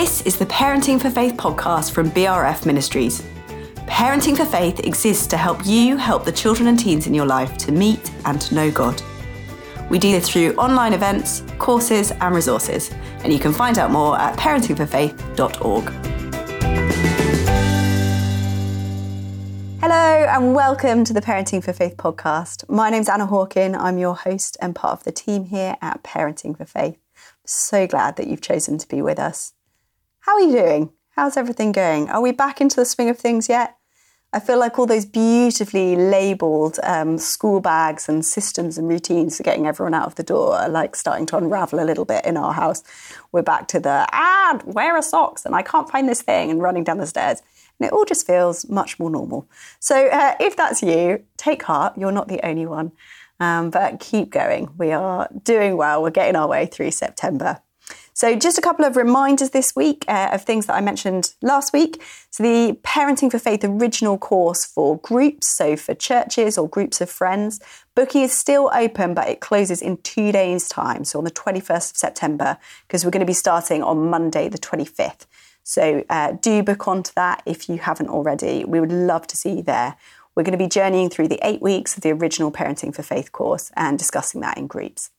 This is the Parenting for Faith podcast from BRF Ministries. Parenting for Faith exists to help you help the children and teens in your life to meet and to know God. We do this through online events, courses, and resources, and you can find out more at parentingforfaith.org. Hello, and welcome to the Parenting for Faith podcast. My name's Anna Hawken. I'm your host and part of the team here at Parenting for Faith. So glad that you've chosen to be with us. How are you doing? How's everything going? Are we back into the swing of things yet? I feel like all those beautifully labelled um, school bags and systems and routines for getting everyone out of the door are like starting to unravel a little bit in our house. We're back to the, ah, where are socks? And I can't find this thing and running down the stairs. And it all just feels much more normal. So uh, if that's you, take heart. You're not the only one. Um, but keep going. We are doing well. We're getting our way through September. So, just a couple of reminders this week uh, of things that I mentioned last week. So, the Parenting for Faith original course for groups, so for churches or groups of friends, booking is still open, but it closes in two days' time. So, on the 21st of September, because we're going to be starting on Monday, the 25th. So, uh, do book onto that if you haven't already. We would love to see you there. We're going to be journeying through the eight weeks of the original Parenting for Faith course and discussing that in groups.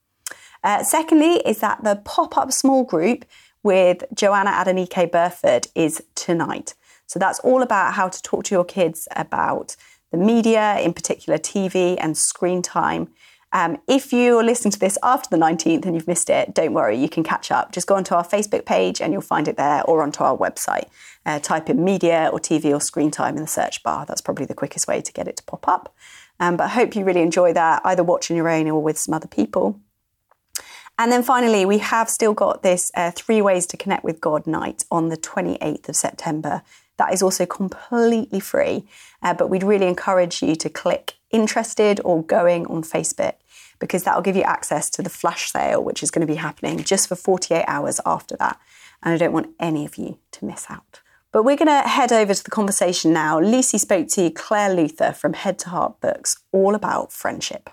Uh, secondly, is that the pop up small group with Joanna Adenike Burford is tonight. So that's all about how to talk to your kids about the media, in particular TV and screen time. Um, if you're listening to this after the 19th and you've missed it, don't worry, you can catch up. Just go onto our Facebook page and you'll find it there or onto our website. Uh, type in media or TV or screen time in the search bar. That's probably the quickest way to get it to pop up. Um, but I hope you really enjoy that, either watching your own or with some other people. And then finally, we have still got this uh, three ways to connect with God night on the 28th of September. That is also completely free, uh, but we'd really encourage you to click interested or going on Facebook because that will give you access to the flash sale, which is going to be happening just for 48 hours after that. And I don't want any of you to miss out. But we're going to head over to the conversation now. Lucy spoke to Clare Luther from Head to Heart Books all about friendship.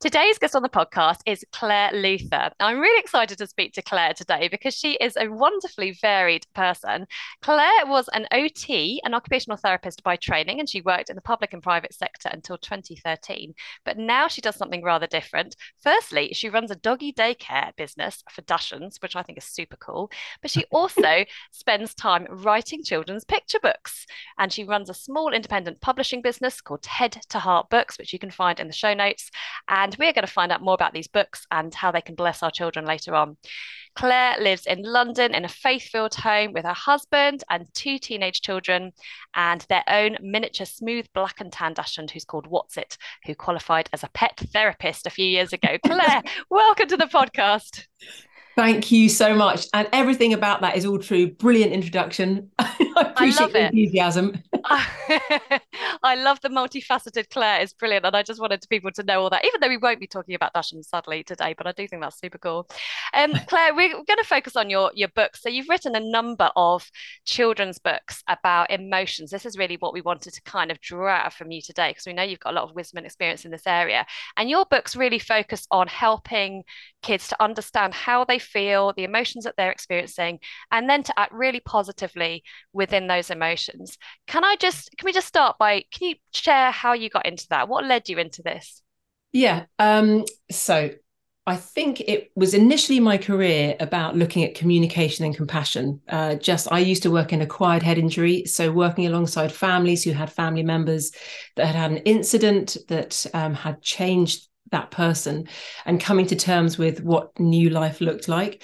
Today's guest on the podcast is Clare Luther. I'm really excited to speak to Clare today because she is a wonderfully varied person. Clare was an OT, an occupational therapist by training, and she worked in the public and private sector until 2013. But now she does something rather different. Firstly, she runs a doggy daycare business for Dachshunds, which I think is super cool. But she also spends time writing children's picture books. And she runs a small independent publishing business called Head to Heart Books, which you can find in the show notes. And and we're going to find out more about these books and how they can bless our children later on. Clare lives in London in a faith filled home with her husband and two teenage children and their own miniature smooth black and tan dachshund who's called What's It, who qualified as a pet therapist a few years ago. Clare, welcome to the podcast. Thank you so much. And everything about that is all true. Brilliant introduction. I appreciate I love the enthusiasm. I love the multifaceted Clare. It's brilliant. And I just wanted people to know all that, even though we won't be talking about Dachshund sadly today, but I do think that's super cool. Um, Clare, we're going to focus on your, your books. So you've written a number of children's books about emotions. This is really what we wanted to kind of draw out from you today, because we know you've got a lot of wisdom and experience in this area. And your books really focus on helping kids to understand how they feel, the emotions that they're experiencing, and then to act really positively within those emotions. Can I just can we just start by can you share how you got into that? What led you into this? Yeah. Um, so I think it was initially my career about looking at communication and compassion. Uh, just I used to work in acquired head injury, so working alongside families who had family members that had had an incident that um, had changed that person and coming to terms with what new life looked like.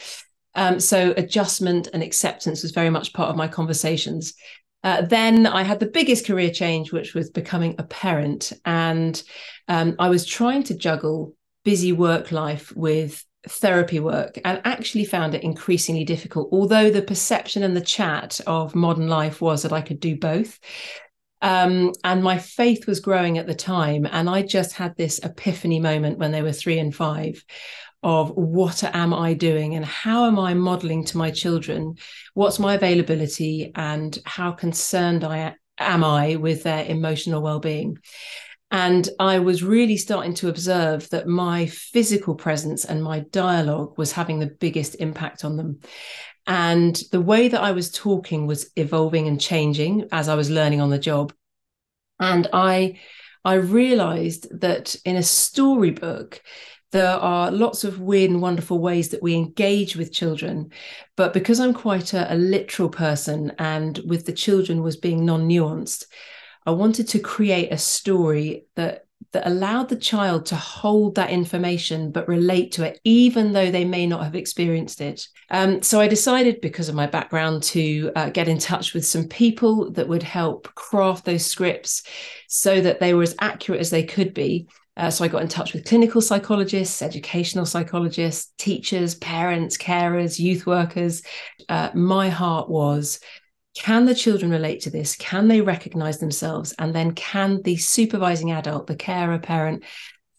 Um, so adjustment and acceptance was very much part of my conversations. Uh, then I had the biggest career change, which was becoming a parent, and um, I was trying to juggle busy work life with therapy work and actually found it increasingly difficult although the perception and the chat of modern life was that i could do both um, and my faith was growing at the time. And I just had this epiphany moment when they were three and five of what am I doing and how am I modeling to my children? What's my availability and how concerned I am I with their emotional well-being? And I was really starting to observe that my physical presence and my dialogue was having the biggest impact on them. And the way that I was talking was evolving and changing as I was learning on the job. And I I realized that in a storybook, there are lots of weird and wonderful ways that we engage with children. But because I'm quite a, a literal person and with the children was being non nuanced, I wanted to create a story that that allowed the child to hold that information but relate to it, even though they may not have experienced it. Um, so I decided, because of my background, to uh, get in touch with some people that would help craft those scripts so that they were as accurate as they could be. Uh, so I got in touch with clinical psychologists, educational psychologists, teachers, parents, carers, youth workers. Uh, my heart was can the children relate to this? Can they recognize themselves? And then can the supervising adult, the carer, parent,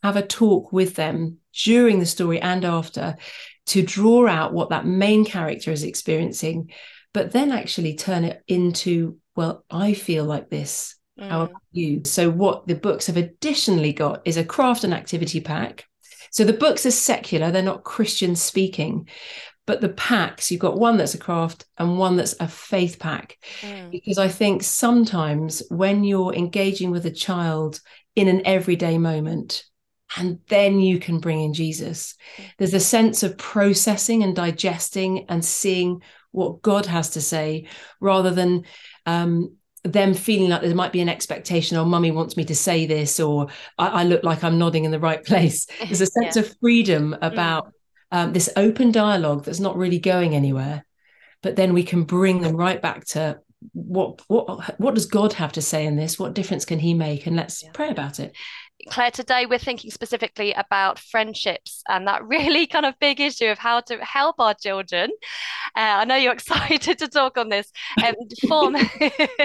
have a talk with them during the story and after to draw out what that main character is experiencing, but then actually turn it into, well, I feel like this. Mm. How about you? So, what the books have additionally got is a craft and activity pack. So, the books are secular, they're not Christian speaking, but the packs you've got one that's a craft and one that's a faith pack mm. because i think sometimes when you're engaging with a child in an everyday moment and then you can bring in jesus there's a sense of processing and digesting and seeing what god has to say rather than um, them feeling like there might be an expectation, or oh, mummy wants me to say this, or I, I, look like I'm nodding in the right place. There's a sense yeah. of freedom mm. about um, this open dialogue that's not really going anywhere but then we can bring them right back to what what what does god have to say in this what difference can he make and let's yeah. pray about it Clare, today we're thinking specifically about friendships and that really kind of big issue of how to help our children. Uh, I know you're excited to talk on this. Um, form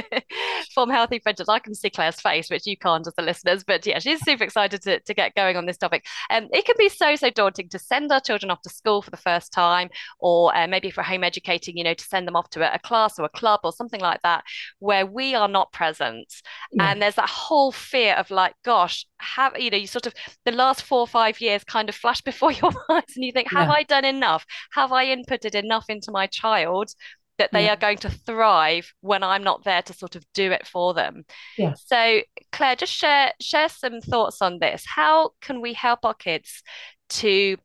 form healthy friendships. I can see Clare's face, which you can't as the listeners, but yeah, she's super excited to, to get going on this topic. Um, it can be so so daunting to send our children off to school for the first time, or uh, maybe we're home educating, you know, to send them off to a, a, class or a club or something like that, where we are not present, yeah. and there's that whole fear of like, gosh have you know you sort of the last four or five years kind of flash before your eyes and you think have yeah. i done enough have i inputted enough into my child that they yeah. are going to thrive when i'm not there to sort of do it for them yeah. so clare just share share some thoughts on this how can we help our kids to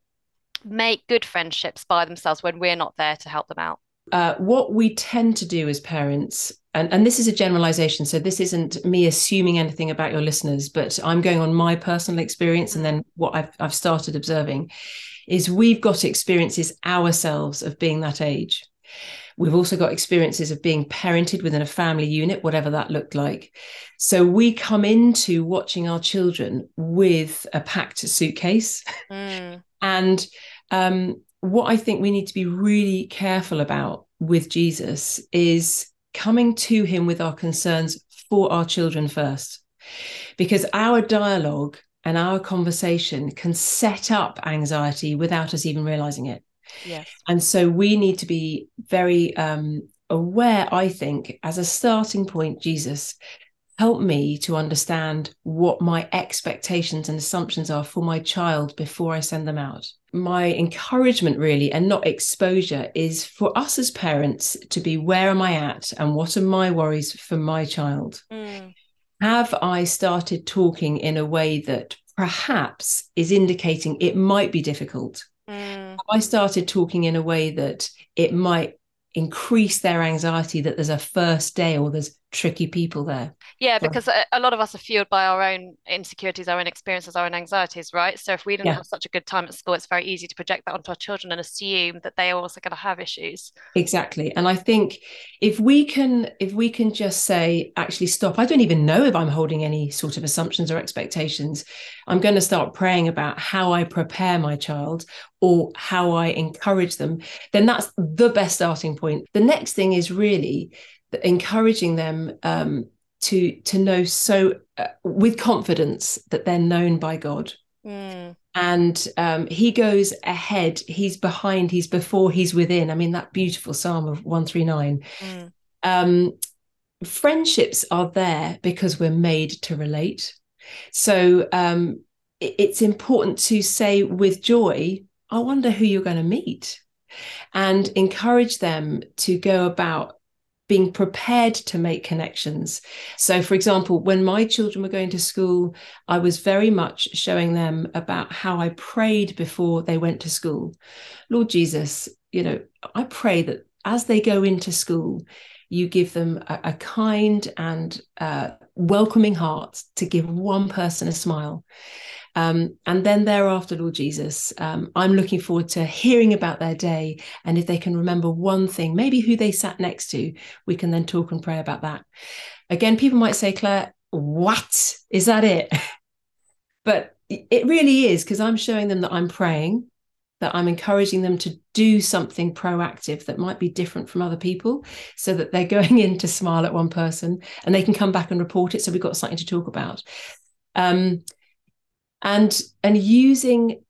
make good friendships by themselves when we're not there to help them out uh, what we tend to do as parents and, and this is a generalization so this isn't me assuming anything about your listeners but i'm going on my personal experience and then what i've, I've started observing is we've got experiences ourselves of being that age. We've also got experiences of being parented within a family unit whatever that looked like. So we come into watching our children with a packed suitcase. Mm. and um, what i think we need to be really careful about with jesus is coming to him with our concerns for our children first. Because our dialogue and our conversation can set up anxiety without us even realizing it. Yes. And so we need to be very um, aware, I think, as a starting point, Jesus, help me to understand what my expectations and assumptions are for my child before I send them out. My encouragement, really, and not exposure, is for us as parents to be where am I at and what are my worries for my child? Mm. Have I started talking in a way that perhaps is indicating it might be difficult? Mm. Have I started talking in a way that it might increase their anxiety that there's a first day or there's tricky people there. Yeah, because a, a lot of us are fueled by our own insecurities, our own experiences, our own anxieties, right? So if we didn't yeah. have such a good time at school, it's very easy to project that onto our children and assume that they are also going to have issues. Exactly. And I think if we can if we can just say actually stop, I don't even know if I'm holding any sort of assumptions or expectations. I'm going to start praying about how I prepare my child or how I encourage them, then that's the best starting point. The next thing is really encouraging them um, to to know so uh, with confidence that they're known by God. Mm. And um, he goes ahead, he's behind, he's before, he's within. I mean, that beautiful Psalm of 139. Mm. Um, friendships are there because we're made to relate. So um, it, it's important to say with joy, I wonder who you're going to meet. and encourage them to go about being prepared to make connections. So, for example, when my children were going to school, I was very much showing them about how I prayed before they went to school. Lord Jesus, you know, I pray that as they go into school, you give them a, a kind and uh, welcoming heart to give one person a smile. Um, and then thereafter, Lord Jesus, um, I'm looking forward to hearing about their day. And if they can remember one thing, maybe who they sat next to, we can then talk and pray about that. Again, people might say, Clare, what? Is that it? but it really is because I'm showing them that I'm praying, that I'm encouraging them to do something proactive that might be different from other people so that they're going in to smile at one person and they can come back and report it. So we've got something to talk about. Um, and and using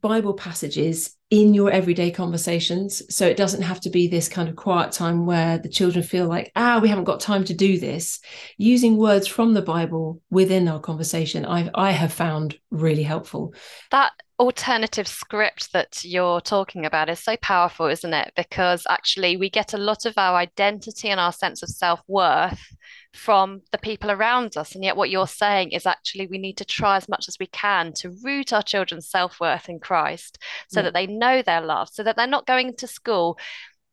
bible passages in your everyday conversations. So it doesn't have to be this kind of quiet time where the children feel like ah we haven't got time to do this. Using words from the bible within our conversation i i have found really helpful. That alternative script that you're talking about is so powerful isn't it? Because actually we get a lot of our identity and our sense of self-worth from the people around us. And yet, what you're saying is actually we need to try as much as we can to root our children's self worth in Christ so yeah. that they know they're loved, so that they're not going to school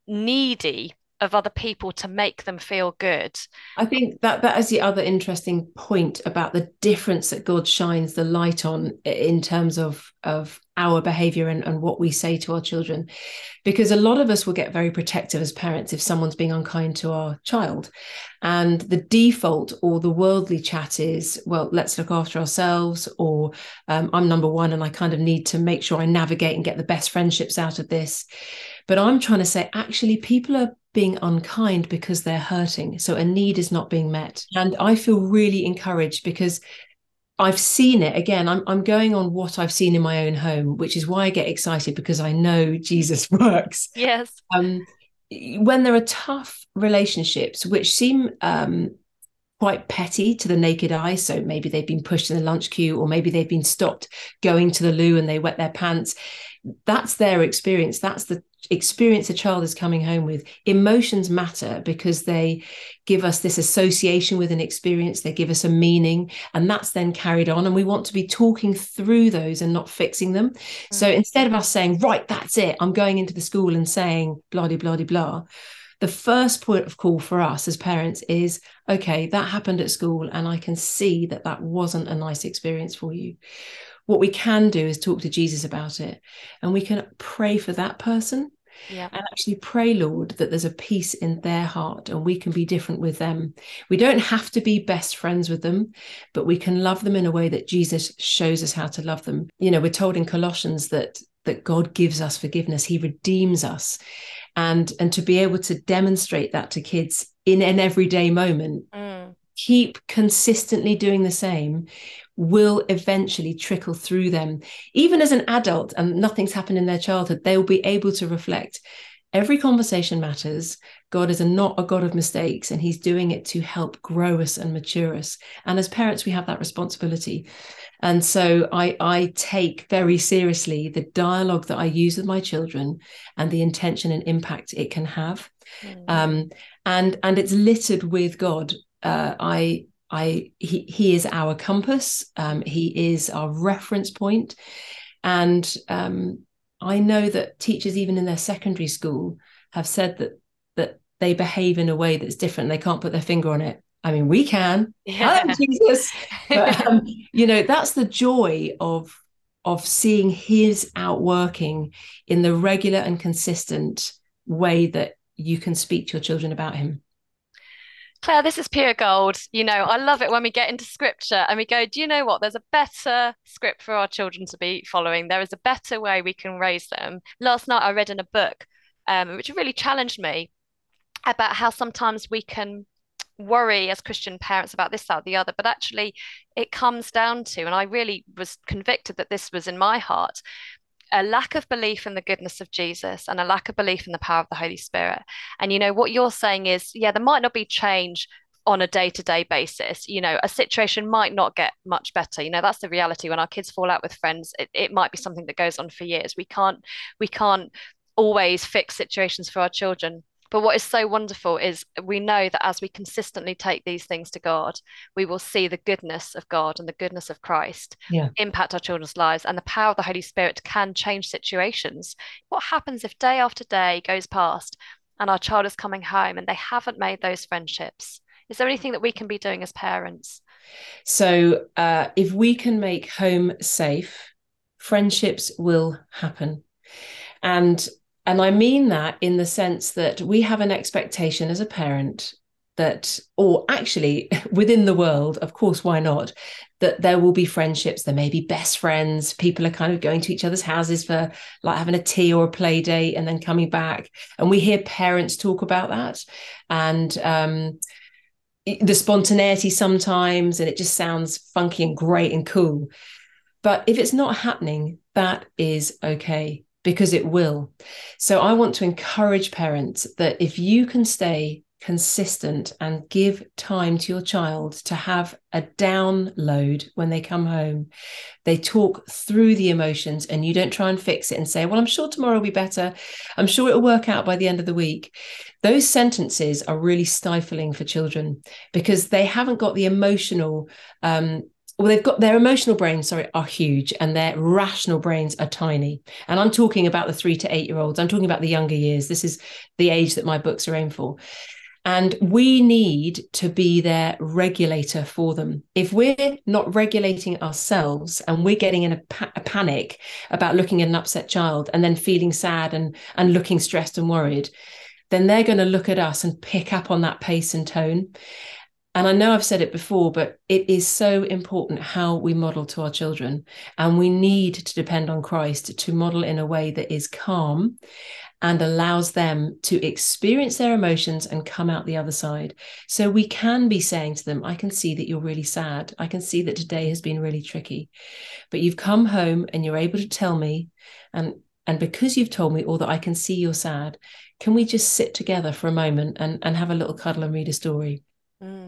needy of other people to make them feel good. I think that that is the other interesting point about the difference that God shines the light on in terms of of our behavior and, and what we say to our children. Because a lot of us will get very protective as parents if someone's being unkind to our child. And the default or the worldly chat is, well, let's look after ourselves, or um, I'm number one and I kind of need to make sure I navigate and get the best friendships out of this. But I'm trying to say, actually, people are being unkind because they're hurting. So a need is not being met. And I feel really encouraged because I've seen it again. I'm, I'm going on what I've seen in my own home, which is why I get excited because I know Jesus works. Yes. Um, when there are tough relationships, which seem um, quite petty to the naked eye. So maybe they've been pushed in the lunch queue, or maybe they've been stopped going to the loo and they wet their pants. That's their experience. That's the experience a child is coming home with emotions matter because they give us this association with an experience they give us a meaning and that's then carried on and we want to be talking through those and not fixing them mm-hmm. so instead of us saying right that's it i'm going into the school and saying blah blah blah blah the first point of call for us as parents is okay that happened at school and i can see that that wasn't a nice experience for you what we can do is talk to Jesus about it and we can pray for that person yeah. and actually pray, Lord, that there's a peace in their heart and we can be different with them. We don't have to be best friends with them, but we can love them in a way that Jesus shows us how to love them. You know, we're told in Colossians that that God gives us forgiveness, He redeems us. And, and to be able to demonstrate that to kids in an everyday moment, mm. Keep consistently doing the same will eventually trickle through them. Even as an adult and nothing's happened in their childhood, they will be able to reflect. Every conversation matters. God is a, not a God of mistakes, and He's doing it to help grow us and mature us. And as parents, we have that responsibility. And so I, I take very seriously the dialogue that I use with my children and the intention and impact it can have. Mm. Um, and and it's littered with God. Uh, I I he he is our compass. Um, he is our reference point, and um, I know that teachers, even in their secondary school, have said that that they behave in a way that's different. They can't put their finger on it. I mean, we can. Yeah. Jesus. But, um, you know, that's the joy of of seeing his outworking in the regular and consistent way that you can speak to your children about him. Clare, this is pure gold. You know, I love it when we get into scripture and we go, do you know what? There's a better script for our children to be following. There is a better way we can raise them. Last night I read in a book, um, which really challenged me about how sometimes we can worry as Christian parents about this, that, the other, but actually it comes down to, and I really was convicted that this was in my heart, a lack of belief in the goodness of Jesus and a lack of belief in the power of the Holy Spirit. And you know, what you're saying is, yeah, there might not be change on a day-to-day basis you know a situation might not get much better you know that's the reality when our kids fall out with friends it, it might be something that goes on for years we can't we can't always fix situations for our children. But what is so wonderful is we know that as we consistently take these things to God, we will see the goodness of God and the goodness of Christ yeah. impact our children's lives. And the power of the Holy Spirit can change situations. What happens if day after day goes past and our child is coming home and they haven't made those friendships? Is there anything that we can be doing as parents? So, uh, if we can make home safe, friendships will happen. And and I mean that in the sense that we have an expectation as a parent that, or actually within the world, of course, why not? That there will be friendships, there may be best friends, people are kind of going to each other's houses for like having a tea or a play date and then coming back. And we hear parents talk about that. And um, the spontaneity sometimes, and it just sounds funky and great and cool. But if it's not happening, that is okay because it will. So I want to encourage parents that if you can stay consistent and give time to your child to have a download when they come home. They talk through the emotions and you don't try and fix it and say, Well, I'm sure tomorrow will be better. I'm sure it'll work out by the end of the week. Those sentences are really stifling for children because they haven't got the emotional um, well they've got their emotional brains sorry are huge and their rational brains are tiny and i'm talking about the 3 to 8 year olds i'm talking about the younger years this is the age that my books are aimed for and we need to be their regulator for them. If we're not regulating ourselves and we're getting in a, pa- a, panic about looking at an upset child and then feeling sad and, and looking stressed and worried, then they're going to look at us and pick up on that pace and tone. And I know I've said it before, but it is so important how we model to our children. And we need to depend on Christ to model in a way that is calm and allows them to experience their emotions and come out the other side. So we can be saying to them, I can see that you're really sad. I can see that today has been really tricky, but you've come home and you're able to tell me. And, and because you've told me, all that I can see you're sad, can we just sit together for a moment and, and have a little cuddle and read a story?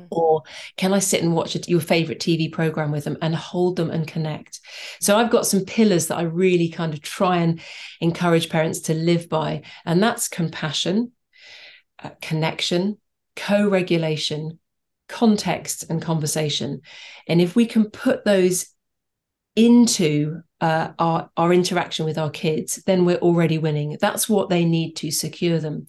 Mm. Or can I sit and watch your favorite TV program with them and hold them and connect? So I've got some pillars that I really kind of try and encourage parents to live by. And that's compassion, uh, connection, co regulation, context, and conversation. And if we can put those into uh, our our interaction with our kids, then we're already winning. That's what they need to secure them.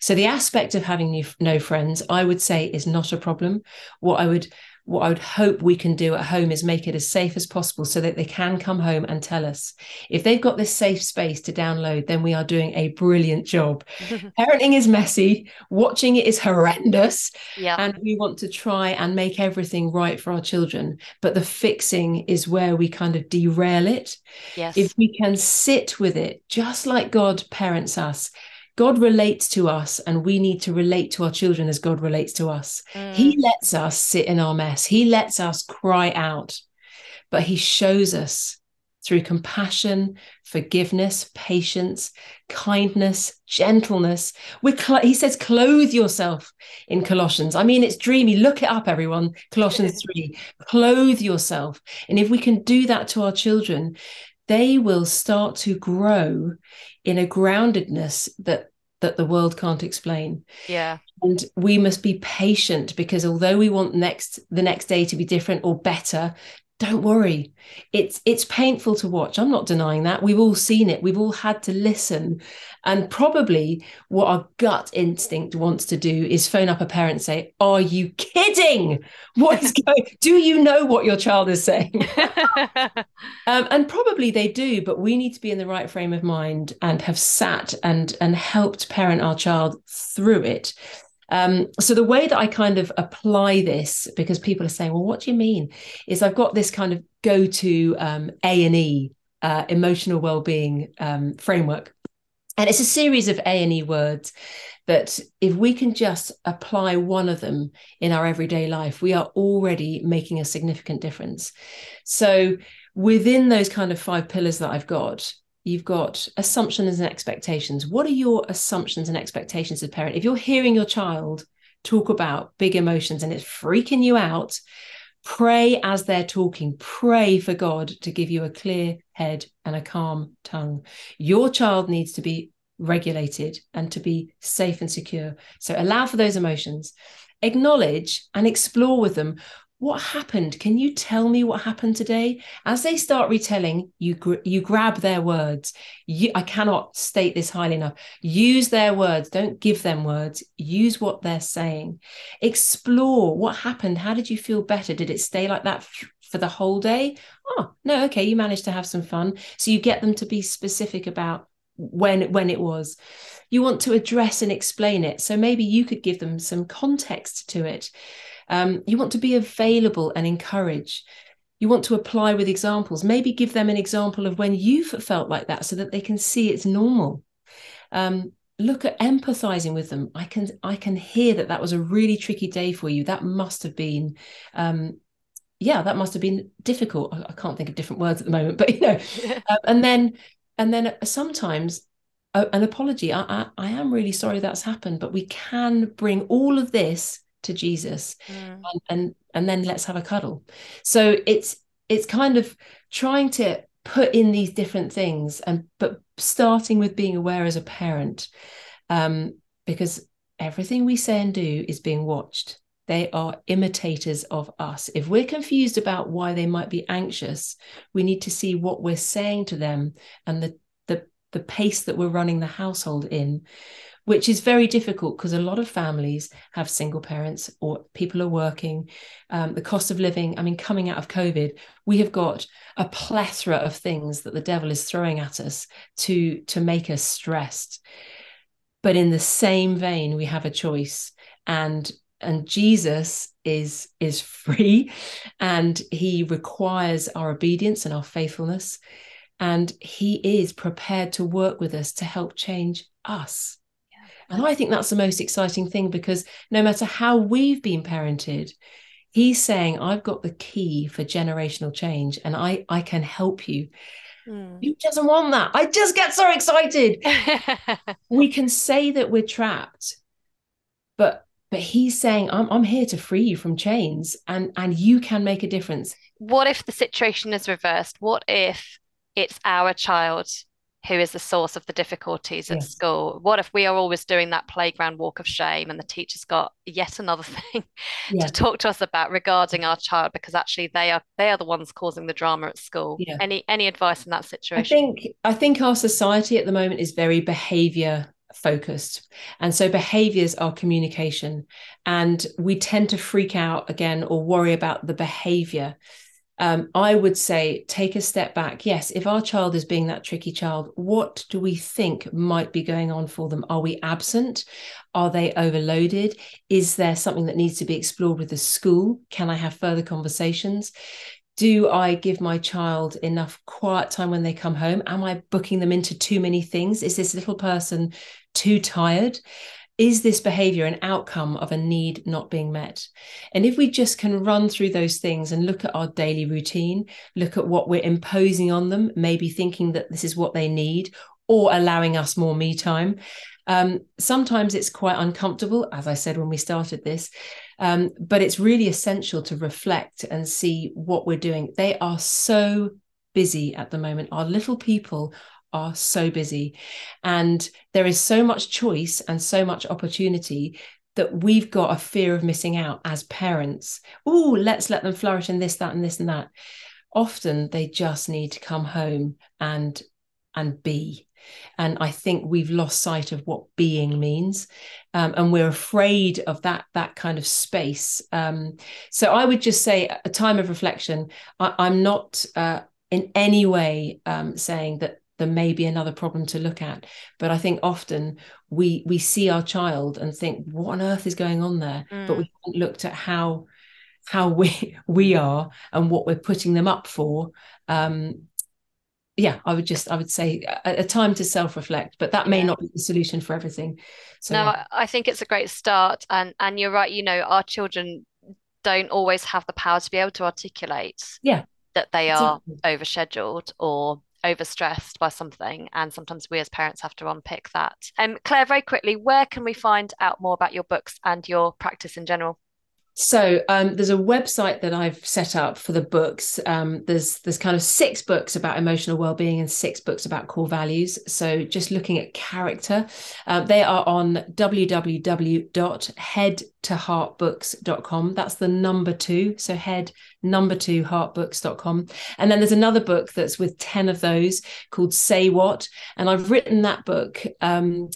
So the aspect of having new, no friends, I would say, is not a problem. What I would what I would hope we can do at home is make it as safe as possible so that they can come home and tell us. If they've got this safe space to download, then we are doing a brilliant job. Parenting is messy, watching it is horrendous. Yeah. And we want to try and make everything right for our children. But the fixing is where we kind of derail it. Yes. If we can sit with it, just like God parents us, God relates to us, and we need to relate to our children as God relates to us. Mm. He lets us sit in our mess, He lets us cry out, but He shows us through compassion, forgiveness, patience, kindness, gentleness. We're cl- he says, clothe yourself in Colossians. I mean, it's dreamy. Look it up, everyone. Colossians 3. Clothe yourself. And if we can do that to our children, they will start to grow in a groundedness that that the world can't explain. Yeah. And we must be patient because although we want next the next day to be different or better don't worry. It's it's painful to watch. I'm not denying that. We've all seen it. We've all had to listen. And probably what our gut instinct wants to do is phone up a parent and say are you kidding? What is going do you know what your child is saying? Um, and probably they do but we need to be in the right frame of mind and have sat and and helped parent our child through it um, so the way that I kind of apply this, because people are saying, "Well, what do you mean?" is I've got this kind of go-to um, A and E uh, emotional well-being um, framework, and it's a series of A and E words that if we can just apply one of them in our everyday life, we are already making a significant difference. So within those kind of five pillars that I've got, you've got assumptions and expectations. What are your assumptions and expectations as a parent? If you're hearing your child talk about big emotions and it's freaking you out, pray as they're talking. Pray for God to give you a clear head and a calm tongue. Your child needs to be regulated and to be safe and secure. So allow for those emotions, acknowledge and explore with them what happened? Can you tell me what happened today? As they start retelling you gr- you grab their words. You, i cannot state this highly enough. Use their words. Don't give them words. Use what they're saying. Explore what happened. How did you feel better? Did it stay like that f- for the whole day? Oh no okay you managed to have some fun. So you get them to be specific about when when it was. You want to address and explain it. So maybe you could give them some context to it um, you want to be available and encourage. You want to apply with examples. Maybe give them an example of when you've felt like that so that they can see it's normal. Um, look at empathizing with them. I can I can hear that that was a really tricky day for you. That must have been um, yeah, that must have been difficult. I, I, can't think of different words at the moment, but you know, uh, and then and then sometimes uh, an apology. I, I, I am really sorry that's happened, but we can bring all of this to Jesus mm. and, and and then let's have a cuddle. So it's it's kind of trying to put in these different things and but starting with being aware as a parent um, because everything we say and do is being watched they are imitators of us if we're confused about why they might be anxious we need to see what we're saying to them and the the, pace that we're running the household in which is very difficult because a lot of families have single parents or people are working. Um, the cost of living, I mean, coming out of COVID, we have got a plethora of things that the devil is throwing at us to, to make us stressed. But in the same vein, we have a choice. And and Jesus is is free and he requires our obedience and our faithfulness and he is prepared to work with us to help change us and I think that's the most exciting thing because no matter how we've been parented, he's saying, I've got the key for generational change and I, I can help you. Mm. Who doesn't want that? I just get so excited. we can say that we're trapped, but but he's saying, I'm, I'm here to free you from chains and and you can make a difference. What if the situation is reversed? What if it's our child who is the source of the difficulties at yes. school? What if we are always doing that playground walk of shame and the teacher's got yet another thing yeah. to talk to us about regarding our child because actually they are they are the ones causing the drama at school. Yeah. Any any advice in that situation? I think I think our society at the moment is very behavior focused. And so behaviors are communication. And we tend to freak out again or worry about the behavior um, I would say take a step back. Yes, if our child is being that tricky child, what do we think might be going on for them? Are we absent? Are they overloaded? Is there something that needs to be explored with the school? Can I have further conversations? Do I give my child enough quiet time when they come home? Am I booking them into too many things? Is this little person too tired? Is this behavior an outcome of a need not being met? And if we just can run through those things and look at our daily routine, look at what we're imposing on them, maybe thinking that this is what they need or allowing us more me time. Um, sometimes it's quite uncomfortable, as I said when we started this, um, but it's really essential to reflect and see what we're doing. They are so busy at the moment. Our little people are so busy and there is so much choice and so much opportunity that we've got a fear of missing out as parents. Oh, let's let them flourish in this, that, and this and that. Often they just need to come home and and be. And I think we've lost sight of what being means, um, and we're afraid of that that kind of space. Um, so I would just say a time of reflection. I, am not uh, in any way um, saying that there may be another problem to look at but i think often we we see our child and think what on earth is going on there mm. but we haven't looked at how how we we are and what we're putting them up for um yeah i would just i would say a, a time to self-reflect but that may yeah. not be the solution for everything so no yeah. i think it's a great start and and you're right you know our children don't always have the power to be able to articulate yeah that they are overscheduled or overstressed by something and sometimes we as parents have to unpick that. Um clare very quickly where can we find out more about your books and your practice in general So um, there's a website that I've set up for the books. Um, there's there's kind of six books about emotional well-being and six books about core values. So just looking at character, uh, they are on www.headtoheartbooks.com. That's the number two. So head number two heartbooks.com. And then there's another book that's with ten of those called Say What, and I've written that book. Um,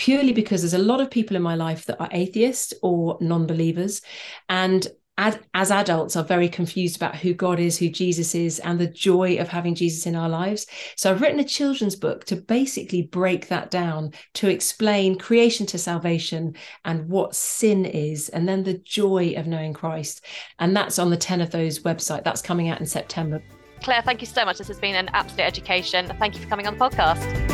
purely because there's a lot of people in my life that are atheist or non-believers and as adults are very confused about who God is, who Jesus is, and the joy of having Jesus in our lives. So I've written a children's book to basically break that down, to explain creation to salvation and what sin is, and then the joy of knowing Christ. And that's on the 10 of those website. That's coming out in September. Clare, thank you so much. This has been an absolute education. Thank you for coming on the podcast.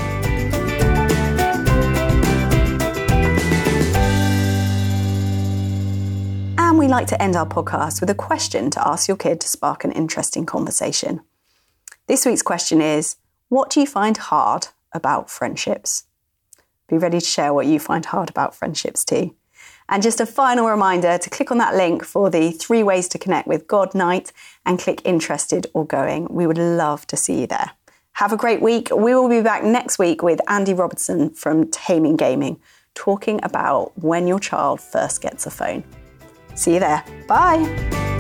And we like to end our podcast with a question to ask your kid to spark an interesting conversation. This week's question is What do you find hard about friendships? Be ready to share what you find hard about friendships too. And just a final reminder to click on that link for the three ways to connect with God night and click interested or going. We would love to see you there. Have a great week. We will be back next week with Andy Robertson from Taming Gaming talking about when your child first gets a phone. See you there. Bye.